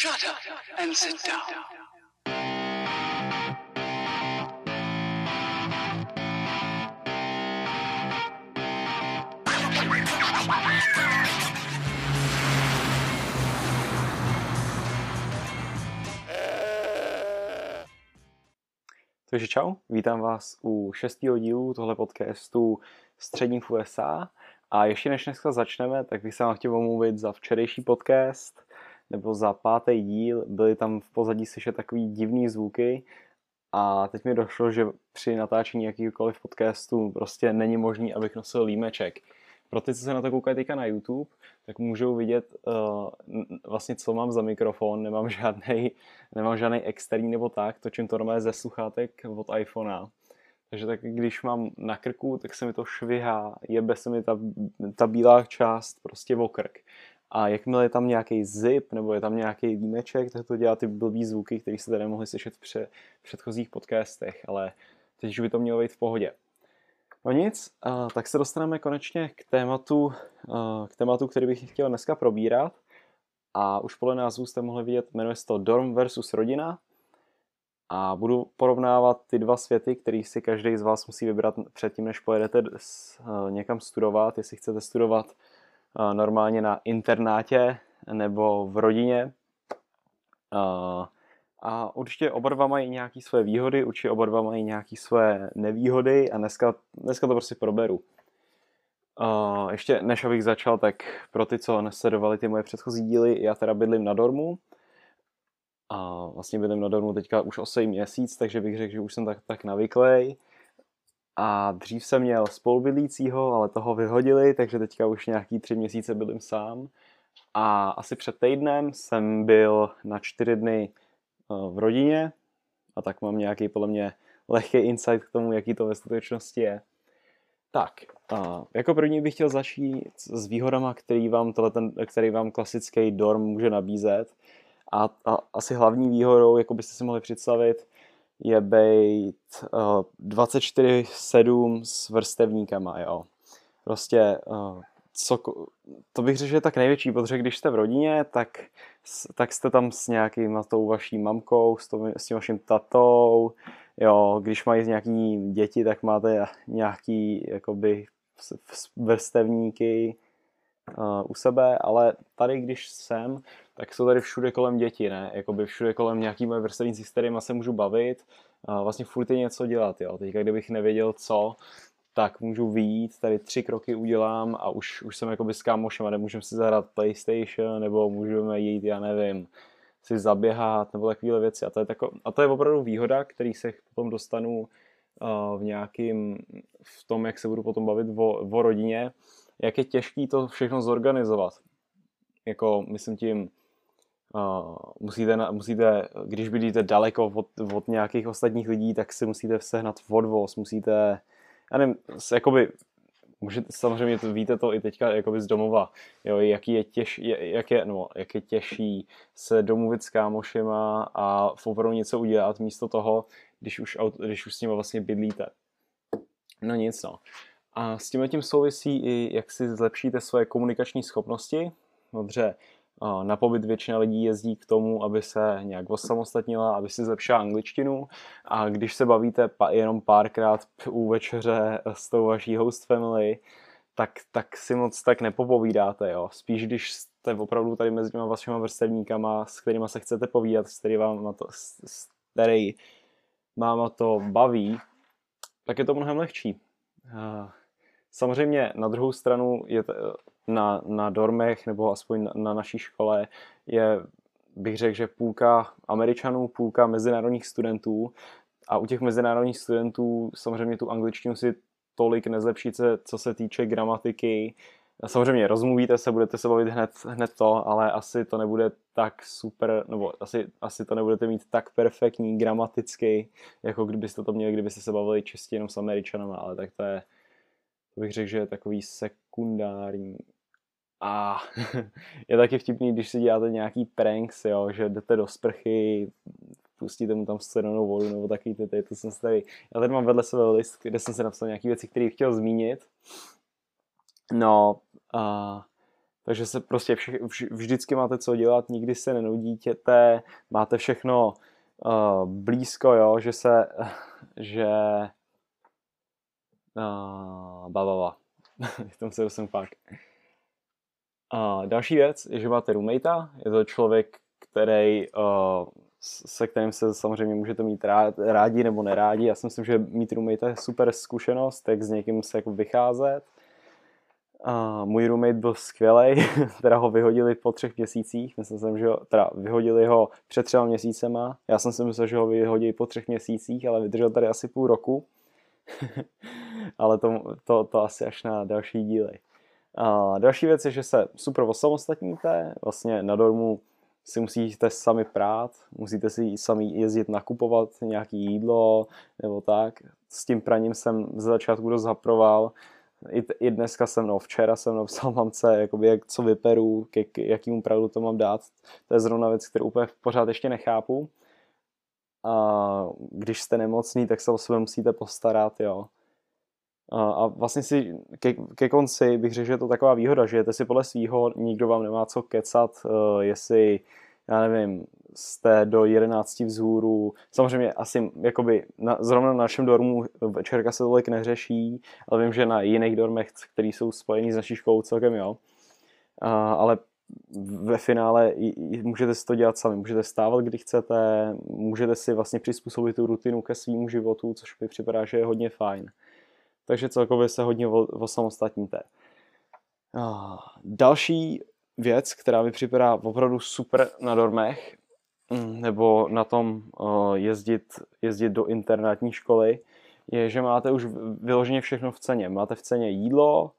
Shut up and sit down. Takže čau, vítám vás u šestého dílu tohle podcastu Střední v USA. A ještě než dneska začneme, tak bych se vám chtěl omluvit za včerejší podcast, nebo za pátý díl. Byly tam v pozadí slyšet takový divný zvuky a teď mi došlo, že při natáčení jakýkoliv podcastu prostě není možný, abych nosil límeček. Pro ty, co se na to koukají teďka na YouTube, tak můžou vidět uh, vlastně, co mám za mikrofon. Nemám žádný, nemám žádný externí nebo tak, točím to normálně ze sluchátek od iPhonea. Takže tak když mám na krku, tak se mi to švihá, jebe se mi ta, ta bílá část prostě o krk. A jakmile je tam nějaký zip nebo je tam nějaký límeček, tak to dělá ty blbý zvuky, které se tady nemohli slyšet v, pře, v předchozích podcastech, ale teď už by to mělo být v pohodě. No nic, tak se dostaneme konečně k tématu, k tématu, který bych chtěl dneska probírat. A už podle názvu jste mohli vidět, jmenuje se to Dorm versus rodina. A budu porovnávat ty dva světy, který si každý z vás musí vybrat předtím, než pojedete s, uh, někam studovat. Jestli chcete studovat normálně na internátě nebo v rodině. Uh, a určitě oba dva mají nějaké své výhody, určitě oba dva mají nějaké své nevýhody a dneska, dneska to prostě proberu. Uh, ještě než abych začal, tak pro ty, co nesledovali ty moje předchozí díly, já teda bydlím na dormu. A vlastně bydlím na dormu teďka už 8 měsíc, takže bych řekl, že už jsem tak, tak navyklý. A dřív jsem měl spolubydlícího, ale toho vyhodili, takže teďka už nějaký tři měsíce bydlím sám. A asi před týdnem jsem byl na čtyři dny v rodině a tak mám nějaký podle mě lehký insight k tomu, jaký to ve skutečnosti je. Tak, a jako první bych chtěl začít s výhodama, který vám, ten, který vám klasický dorm může nabízet. A, a asi hlavní výhodou, jako byste si mohli představit, je být uh, 24-7 s vrstevníkama, jo. Prostě uh, co, to bych řekl, že je tak největší, protože když jste v rodině, tak, tak jste tam s nějakým tou vaší mamkou, s, to, s tím vaším tatou, jo, když mají nějaký děti, tak máte nějaký jakoby vrstevníky u sebe, ale tady, když jsem, tak jsou tady všude kolem děti, ne, jakoby všude kolem nějaký moje vrstevníci, s kterými se můžu bavit, vlastně furt je něco dělat, jo, teďka kdybych nevěděl co, tak můžu vyjít, tady tři kroky udělám a už, už jsem jakoby s kámošem a nemůžeme si zahrát PlayStation nebo můžeme jít, já nevím, si zaběhat nebo takovéhle věci. A to je, tako, a to je opravdu výhoda, který se potom dostanu uh, v nějakým, v tom, jak se budu potom bavit o, o rodině, jak je těžký to všechno zorganizovat. Jako, myslím tím, uh, musíte, musíte, když bydlíte daleko od, od nějakých ostatních lidí, tak si musíte sehnat odvoz, musíte já nevím, jakoby, můžete, samozřejmě to, víte to i teďka jakoby z domova, jo, jaký je, těž, jak, je, no, jak je těžší se domluvit s kámošema a v opravdu něco udělat místo toho, když už, když už s nimi vlastně bydlíte. No nic, no. A s tím tím souvisí i, jak si zlepšíte svoje komunikační schopnosti. Dobře, na pobyt většina lidí jezdí k tomu, aby se nějak osamostatnila, aby si zlepšila angličtinu a když se bavíte jenom párkrát u večeře s tou vaší host family, tak, tak si moc tak nepopovídáte, jo. Spíš když jste opravdu tady mezi těma vašimi vrstevníkama, s kterými se chcete povídat, s kterými vám to, s který máma to baví, tak je to mnohem lehčí. Samozřejmě na druhou stranu je na, na dormech nebo aspoň na, na naší škole je, bych řekl, že půlka Američanů, půlka mezinárodních studentů a u těch mezinárodních studentů samozřejmě tu angličtinu si tolik nezlepšíte, co se týče gramatiky. Samozřejmě rozmluvíte se, budete se bavit hned, hned to, ale asi to nebude tak super, nebo asi, asi to nebudete mít tak perfektní gramaticky, jako kdybyste to měli, kdybyste se bavili čistě jenom s Američanama, ale tak to je, bych řekl, že je takový sekundární. A je taky vtipný, když si děláte nějaký pranks, jo, že jdete do sprchy, pustíte mu tam studenou vodu nebo takový ty, ty, to jsem se tady, já tady mám vedle sebe list, kde jsem se napsal nějaké věci, které chtěl zmínit. No, a Takže se prostě vše, vž, vždycky máte co dělat, nikdy se nenudíte, máte všechno uh, blízko, jo, že se, že uh, ba, ba, ba. v tom se jsem pak. A další věc je, že máte roommatea, je to člověk, který, uh, se kterým se samozřejmě můžete mít rádi nebo nerádi. Já si myslím, že mít roommate je super zkušenost, jak s někým se jako vycházet. A můj roommate byl skvělý, teda ho vyhodili po třech měsících, myslím jsem, že ho, teda vyhodili ho před třema měsícema, já jsem si myslel, že ho vyhodí po třech měsících, ale vydržel tady asi půl roku, ale to, to, to asi až na další díly. A další věc je, že se super osamostatníte, vlastně na dormu si musíte sami prát, musíte si sami jezdit nakupovat nějaké jídlo nebo tak. S tím praním jsem z začátku dost zaproval. I, I dneska jsem, no včera jsem napsal mamce, jakoby jak, co vyperu, k, k jakým pravdu to mám dát. To je zrovna věc, kterou úplně pořád ještě nechápu. A když jste nemocný, tak se o sebe musíte postarat, jo. A vlastně si ke, ke konci bych řekl, že je to taková výhoda, že jete si podle svýho, nikdo vám nemá co kecat, uh, jestli, já nevím, jste do 11 vzhůru. Samozřejmě asi jakoby na, zrovna na našem dormu večerka se tolik neřeší, ale vím, že na jiných dormech, které jsou spojený s naší školou celkem jo. Uh, ale ve finále můžete si to dělat sami, můžete stávat, kdy chcete, můžete si vlastně přizpůsobit tu rutinu ke svým životu, což mi připadá, že je hodně fajn takže celkově se hodně osamostatníte. Další věc, která mi připadá opravdu super na dormech, mm, nebo na tom jezdit, jezdit do internátní školy, je, že máte už vyloženě všechno v ceně. Máte v ceně jídlo,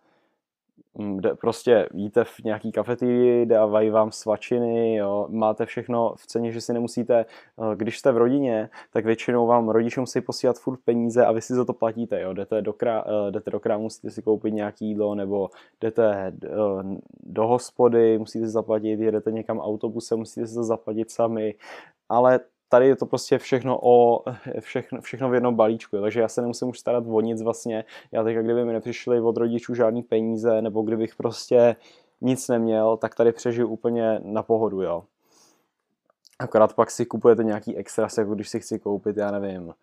prostě jíte v nějaký kafeterii, dávají vám svačiny, jo, máte všechno v ceně, že si nemusíte, eh, když jste v rodině, tak většinou vám rodiče musí posílat furt peníze a vy si za to platíte, jo, jdete do, krá, eh, jdete do krámu, musíte si koupit nějaký jídlo, nebo jdete eh, do hospody, musíte si zaplatit, jedete někam autobusem, musíte si to zaplatit sami, ale tady je to prostě všechno o všechno, všechno v jednom balíčku, takže já se nemusím už starat o nic vlastně. Já teď, kdyby mi nepřišly od rodičů žádný peníze, nebo kdybych prostě nic neměl, tak tady přežiju úplně na pohodu, jo. Akorát pak si kupujete nějaký extra, jako když si chci koupit, já nevím,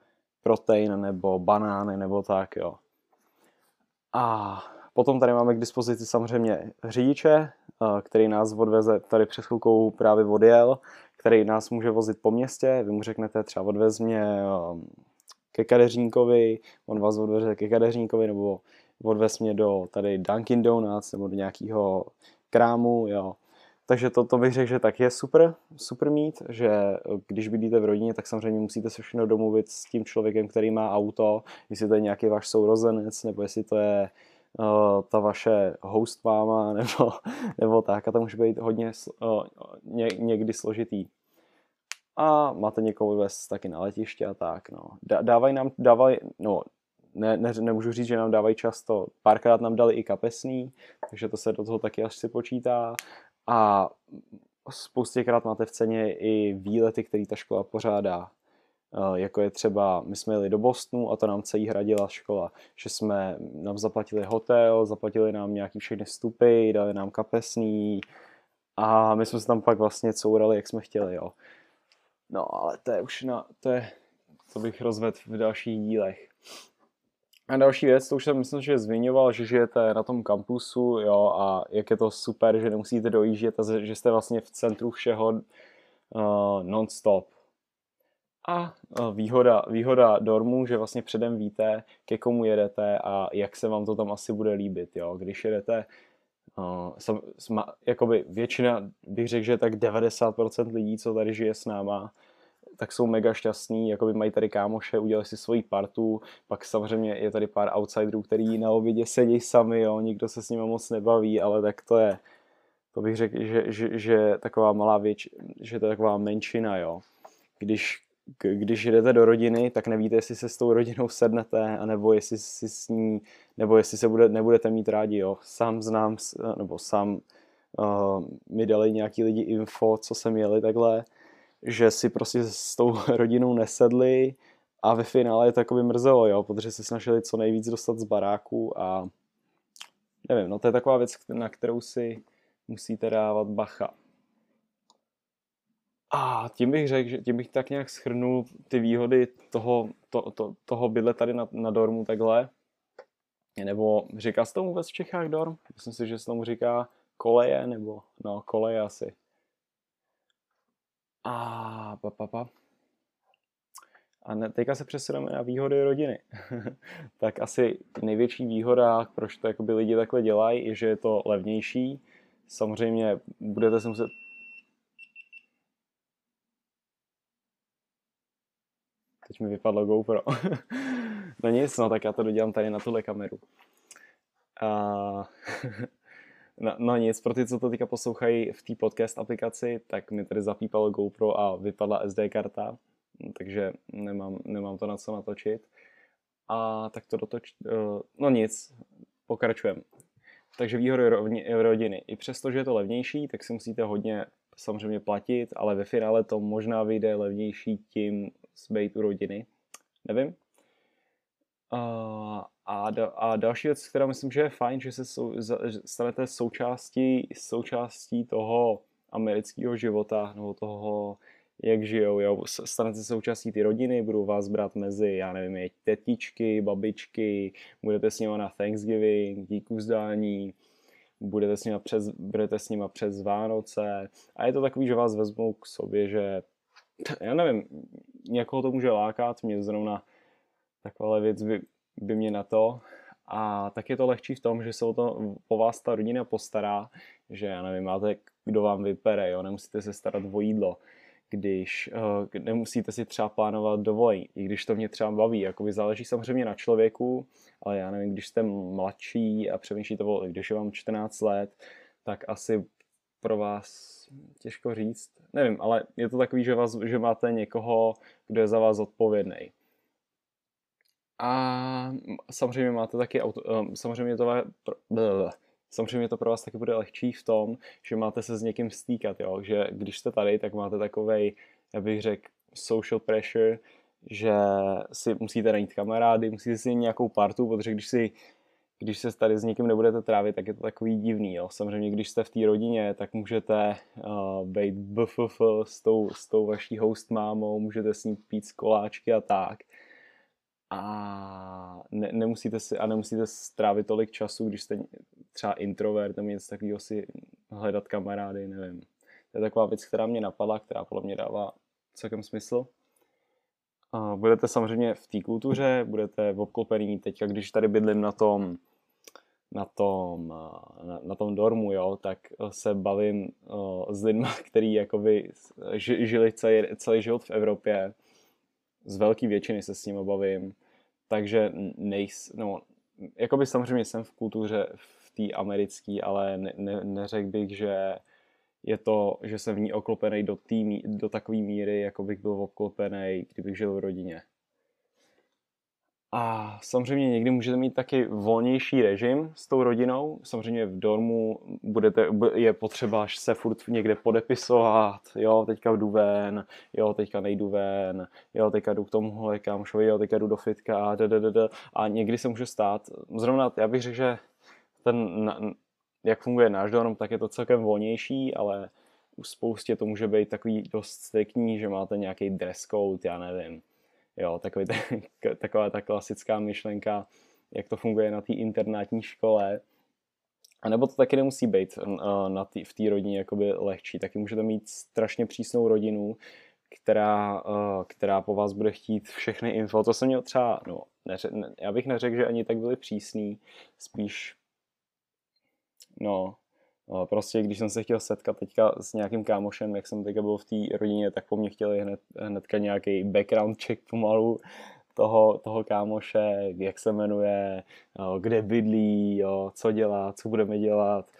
protein nebo banány nebo tak, jo. A potom tady máme k dispozici samozřejmě řidiče, eh, který nás odveze, tady přes chvilkou právě odjel, který nás může vozit po městě. Vy mu řeknete třeba odvez mě um, ke kadeřníkovi, on vás odveze ke kadeřníkovi, nebo odvez mě do tady Dunkin Donuts nebo do nějakého krámu, jo. Takže to, to bych řekl, že tak je super, super mít, že když bydlíte v rodině, tak samozřejmě musíte se všechno domluvit s tím člověkem, který má auto, jestli to je nějaký váš sourozenec, nebo jestli to je uh, ta vaše host máma, nebo, nebo tak. A to může být hodně ně, někdy složitý a máte někoho vést taky na letiště a tak, no. Dávají nám, dávají, no, ne, ne, nemůžu říct, že nám dávají často, párkrát nám dali i kapesný, takže to se do toho taky až si počítá a spoustěkrát máte v ceně i výlety, které ta škola pořádá. Eh, jako je třeba, my jsme jeli do Bostonu a to nám celý hradila škola, že jsme nám zaplatili hotel, zaplatili nám nějaký všechny vstupy, dali nám kapesný a my jsme se tam pak vlastně courali, jak jsme chtěli, jo. No, ale to je už na, to je, to bych rozvedl v dalších dílech. A další věc, to už jsem myslím, že zmiňoval, že žijete na tom kampusu, jo, a jak je to super, že nemusíte dojíždět a že jste vlastně v centru všeho uh, non-stop. A výhoda, výhoda dormu, že vlastně předem víte, ke komu jedete a jak se vám to tam asi bude líbit, jo. Když jedete Uh, sam, sma, jakoby většina, bych řekl, že tak 90% lidí, co tady žije s náma, tak jsou mega šťastní, jakoby mají tady kámoše, udělali si svoji partu, pak samozřejmě je tady pár outsiderů, který na obědě sedí sami, jo, nikdo se s nimi moc nebaví, ale tak to je, to bych řekl, že, že, že taková malá věč, že to je taková menšina, jo. Když když jdete do rodiny, tak nevíte, jestli se s tou rodinou sednete, anebo jestli si s ní, nebo jestli se bude, nebudete mít rádi, jo. Sám znám, nebo sám uh, mi dali nějaký lidi info, co jsem jeli takhle, že si prostě s tou rodinou nesedli a ve finále je to jako mrzelo, jo, protože se snažili co nejvíc dostat z baráku a nevím, no to je taková věc, na kterou si musíte dávat bacha. A tím bych řekl, že tím bych tak nějak schrnul ty výhody toho, to, to, toho bydle tady na, na dormu takhle. Nebo říká se tomu vůbec v Čechách dorm? Myslím si, že se tomu říká koleje, nebo no, koleje asi. A pa, pa, pa. A ne, teďka se přesuneme na výhody rodiny. tak asi největší výhoda, proč to jakoby lidi takhle dělají, je, že je to levnější. Samozřejmě budete se muset Teď mi vypadlo GoPro. no nic, no tak já to dodělám tady na tuhle kameru. A... no, no nic, pro ty, co to teďka poslouchají v té podcast aplikaci, tak mi tady zapípalo GoPro a vypadla SD karta, takže nemám, nemám to na co natočit. A tak to dotoč... Eh, no nic, pokračujeme. Takže výhody rodiny. I přesto, že je to levnější, tak si musíte hodně samozřejmě platit, ale ve finále to možná vyjde levnější tím být u rodiny. Nevím. A, a, a další věc, která myslím, že je fajn, že se sou, že stanete součástí, součástí toho amerického života, nebo toho, jak žijou, jo. stanete součástí ty rodiny, budou vás brát mezi, já nevím, tetičky, babičky, budete s nimi na Thanksgiving, díku zdání, budete s nimi přes, budete s nimi přes Vánoce a je to takový, že vás vezmou k sobě, že já nevím, někoho to může lákat, mě zrovna taková věc by, by mě na to. A tak je to lehčí v tom, že se o to po vás ta rodina postará, že já nevím, máte kdo vám vypere, jo, nemusíte se starat o jídlo, když uh, nemusíte si třeba plánovat dovolení, i když to mě třeba baví, jako by záleží samozřejmě na člověku, ale já nevím, když jste mladší a přemýšlíte o, když je vám 14 let, tak asi pro vás těžko říct. Nevím, ale je to takový, že, vás, že máte někoho, kdo je za vás odpovědný. A samozřejmě máte taky auto, um, samozřejmě to, samozřejmě to pro vás taky bude lehčí v tom, že máte se s někým stýkat, jo? že když jste tady, tak máte takovej, já bych řekl, social pressure, že si musíte najít kamarády, musíte si nějakou partu, protože když si když se tady s někým nebudete trávit, tak je to takový divný. Jo. Samozřejmě, když jste v té rodině, tak můžete uh, být bff s tou, s tou vaší host mámou, můžete s ní pít koláčky a tak. A ne, nemusíte si, a nemusíte strávit tolik času, když jste třeba introvert nebo něco takového si hledat kamarády, nevím. To je taková věc, která mě napadla, která podle mě dává celkem smysl. Uh, budete samozřejmě v té kultuře, budete obklopený teďka, když tady bydlím na tom na tom, na, na tom dormu, jo, tak se bavím uh, s lidmi, kteří jakoby žili celý, celý život v Evropě. Z velké většiny se s nimi bavím. Takže nejs, no, jakoby samozřejmě jsem v kultuře v té americké, ale ne, ne, neřekl bych, že je to, že jsem v ní oklopený do, tý, do takové míry, jako bych byl oklopený, kdybych žil v rodině. A samozřejmě někdy můžete mít taky volnější režim s tou rodinou. Samozřejmě v dormu budete, je potřeba se furt někde podepisovat, jo, teďka jdu ven, jo, teďka nejdu ven, jo, teďka jdu k tomuhle kámošovi, jo, teďka jdu do fitka, da, a někdy se může stát, zrovna já bych řekl, že ten, jak funguje náš dorm, tak je to celkem volnější, ale u spoustě to může být takový dost striktní, že máte nějaký dress code, já nevím, Jo, takový, taková ta klasická myšlenka, jak to funguje na té internátní škole. A nebo to taky nemusí být na tý, v té rodině jakoby lehčí. Taky můžete mít strašně přísnou rodinu, která, která po vás bude chtít všechny info. To jsem měl třeba, no, neře, ne, já bych neřekl, že ani tak byli přísný, spíš, No, prostě když jsem se chtěl setkat teďka s nějakým kámošem, jak jsem teďka byl v té rodině, tak po mně chtěli hned, hnedka nějaký background check pomalu toho, toho kámoše, jak se jmenuje, kde bydlí, jo, co dělá, co budeme dělat.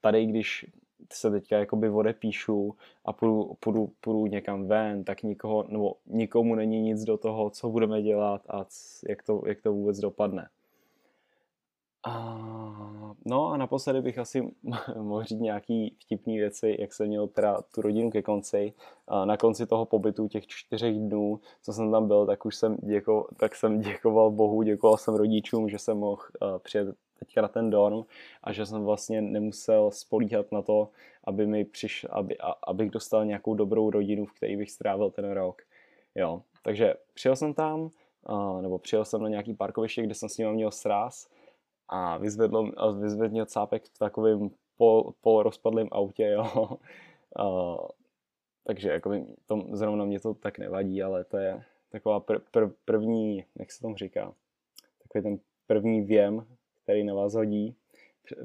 Tady, když se teďka jakoby odepíšu a půjdu, půjdu, půjdu někam ven, tak nikoho, nebo nikomu není nic do toho, co budeme dělat a jak to, jak to vůbec dopadne. A, no a naposledy bych asi mohl říct nějaký vtipný věci, jak jsem měl teda tu rodinu ke konci. Na konci toho pobytu těch čtyřech dnů, co jsem tam byl, tak už jsem, děko, tak jsem děkoval Bohu, děkoval jsem rodičům, že jsem mohl uh, přijet teďka na ten dorm a že jsem vlastně nemusel spolíhat na to, aby mi přišel, aby, a, abych dostal nějakou dobrou rodinu, v které bych strávil ten rok. Jo, takže přijel jsem tam, uh, nebo přijel jsem na nějaký parkoviště, kde jsem s ním měl sraz a vyzvedl, vyzvedl mě cápek v takovém pol, polorozpadlém autě, jo. Uh, takže jako to, zrovna mě to tak nevadí, ale to je taková pr, pr, první, jak se tomu říká, takový ten první věm, který na vás hodí.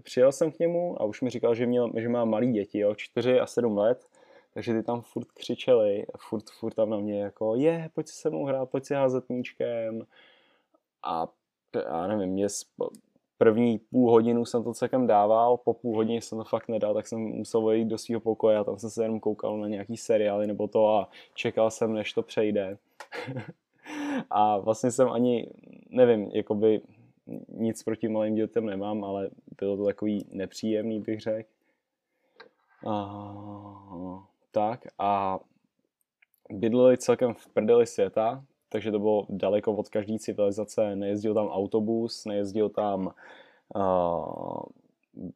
Přijel jsem k němu a už mi říkal, že, měl, že má malý děti, jo, 4 a 7 let, takže ty tam furt křičeli, furt, furt tam na mě jako, je, pojď se mnou hrát, pojď si házet míčkem. A já nevím, mě první půl hodinu jsem to celkem dával, po půl hodině jsem to fakt nedal, tak jsem musel vojít do svého pokoje a tam jsem se jenom koukal na nějaký seriály nebo to a čekal jsem, než to přejde. a vlastně jsem ani, nevím, jakoby nic proti malým dětem nemám, ale bylo to takový nepříjemný, bych řekl. A, tak a bydleli celkem v prdeli světa, takže to bylo daleko od každé civilizace. Nejezdil tam autobus, nejezdil tam uh,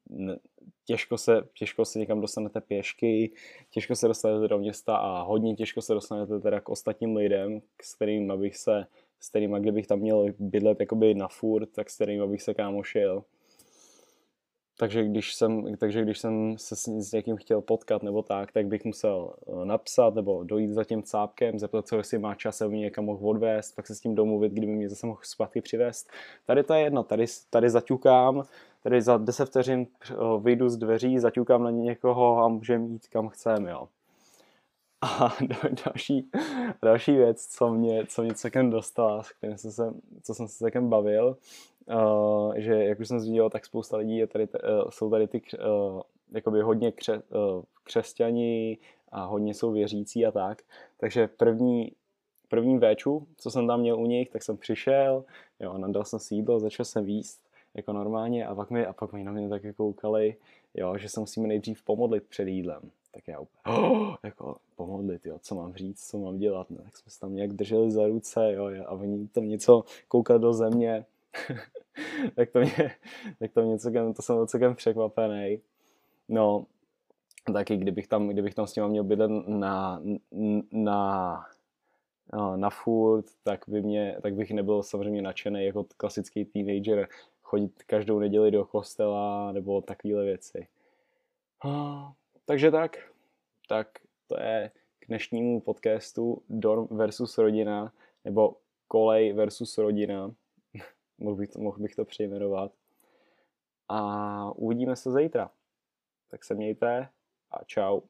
ne, těžko se, těžko se někam dostanete pěšky, těžko se dostanete do města a hodně těžko se dostanete teda k ostatním lidem, s kterými bych se, s kterými, kdybych tam měl bydlet jakoby na furt, tak s kterými bych se kámošil. Takže když jsem, takže když jsem se s, s někým chtěl potkat nebo tak, tak bych musel eh, napsat nebo dojít za tím cápkem, zeptat se, jestli má čas, aby mě někam mohl odvést, pak se s tím domluvit, kdyby mě zase mohl zpátky přivést. Tady to je jedno, tady, tady zaťukám, tady za 10 vteřin eh, vyjdu z dveří, zaťukám na někoho a můžeme jít kam chceme, jo. A další, další věc, co mě, co mě celkem dostala, s kterým jsem se, co jsem se celkem bavil, uh, že jak už jsem zviděl, tak spousta lidí je tady, uh, jsou tady ty uh, jakoby hodně kře, uh, křesťani a hodně jsou věřící a tak. Takže první, první véču, co jsem tam měl u nich, tak jsem přišel, jo, nadal jsem si jídlo, začal jsem výst jako normálně a pak mi, a pak mi na mě tak jako koukali, jo, že se musíme nejdřív pomodlit před jídlem. Tak já úplně, oh, jako pomodlit, jo, co mám říct, co mám dělat, ne? tak jsme se tam nějak drželi za ruce, jo, a oni tam něco koukali do země, tak to mě, tak to mě celkem, to jsem celkem překvapený. No, taky kdybych tam, kdybych tam s ním měl bydlet na, na, no, na furt, tak, by mě, tak bych nebyl samozřejmě nadšený jako klasický teenager chodit každou neděli do kostela nebo takovéhle věci. Takže tak, tak to je k dnešnímu podcastu Dorm versus rodina, nebo kolej versus rodina mohl bych to, mohl bych to přejmenovat. A uvidíme se zítra. Tak se mějte a čau.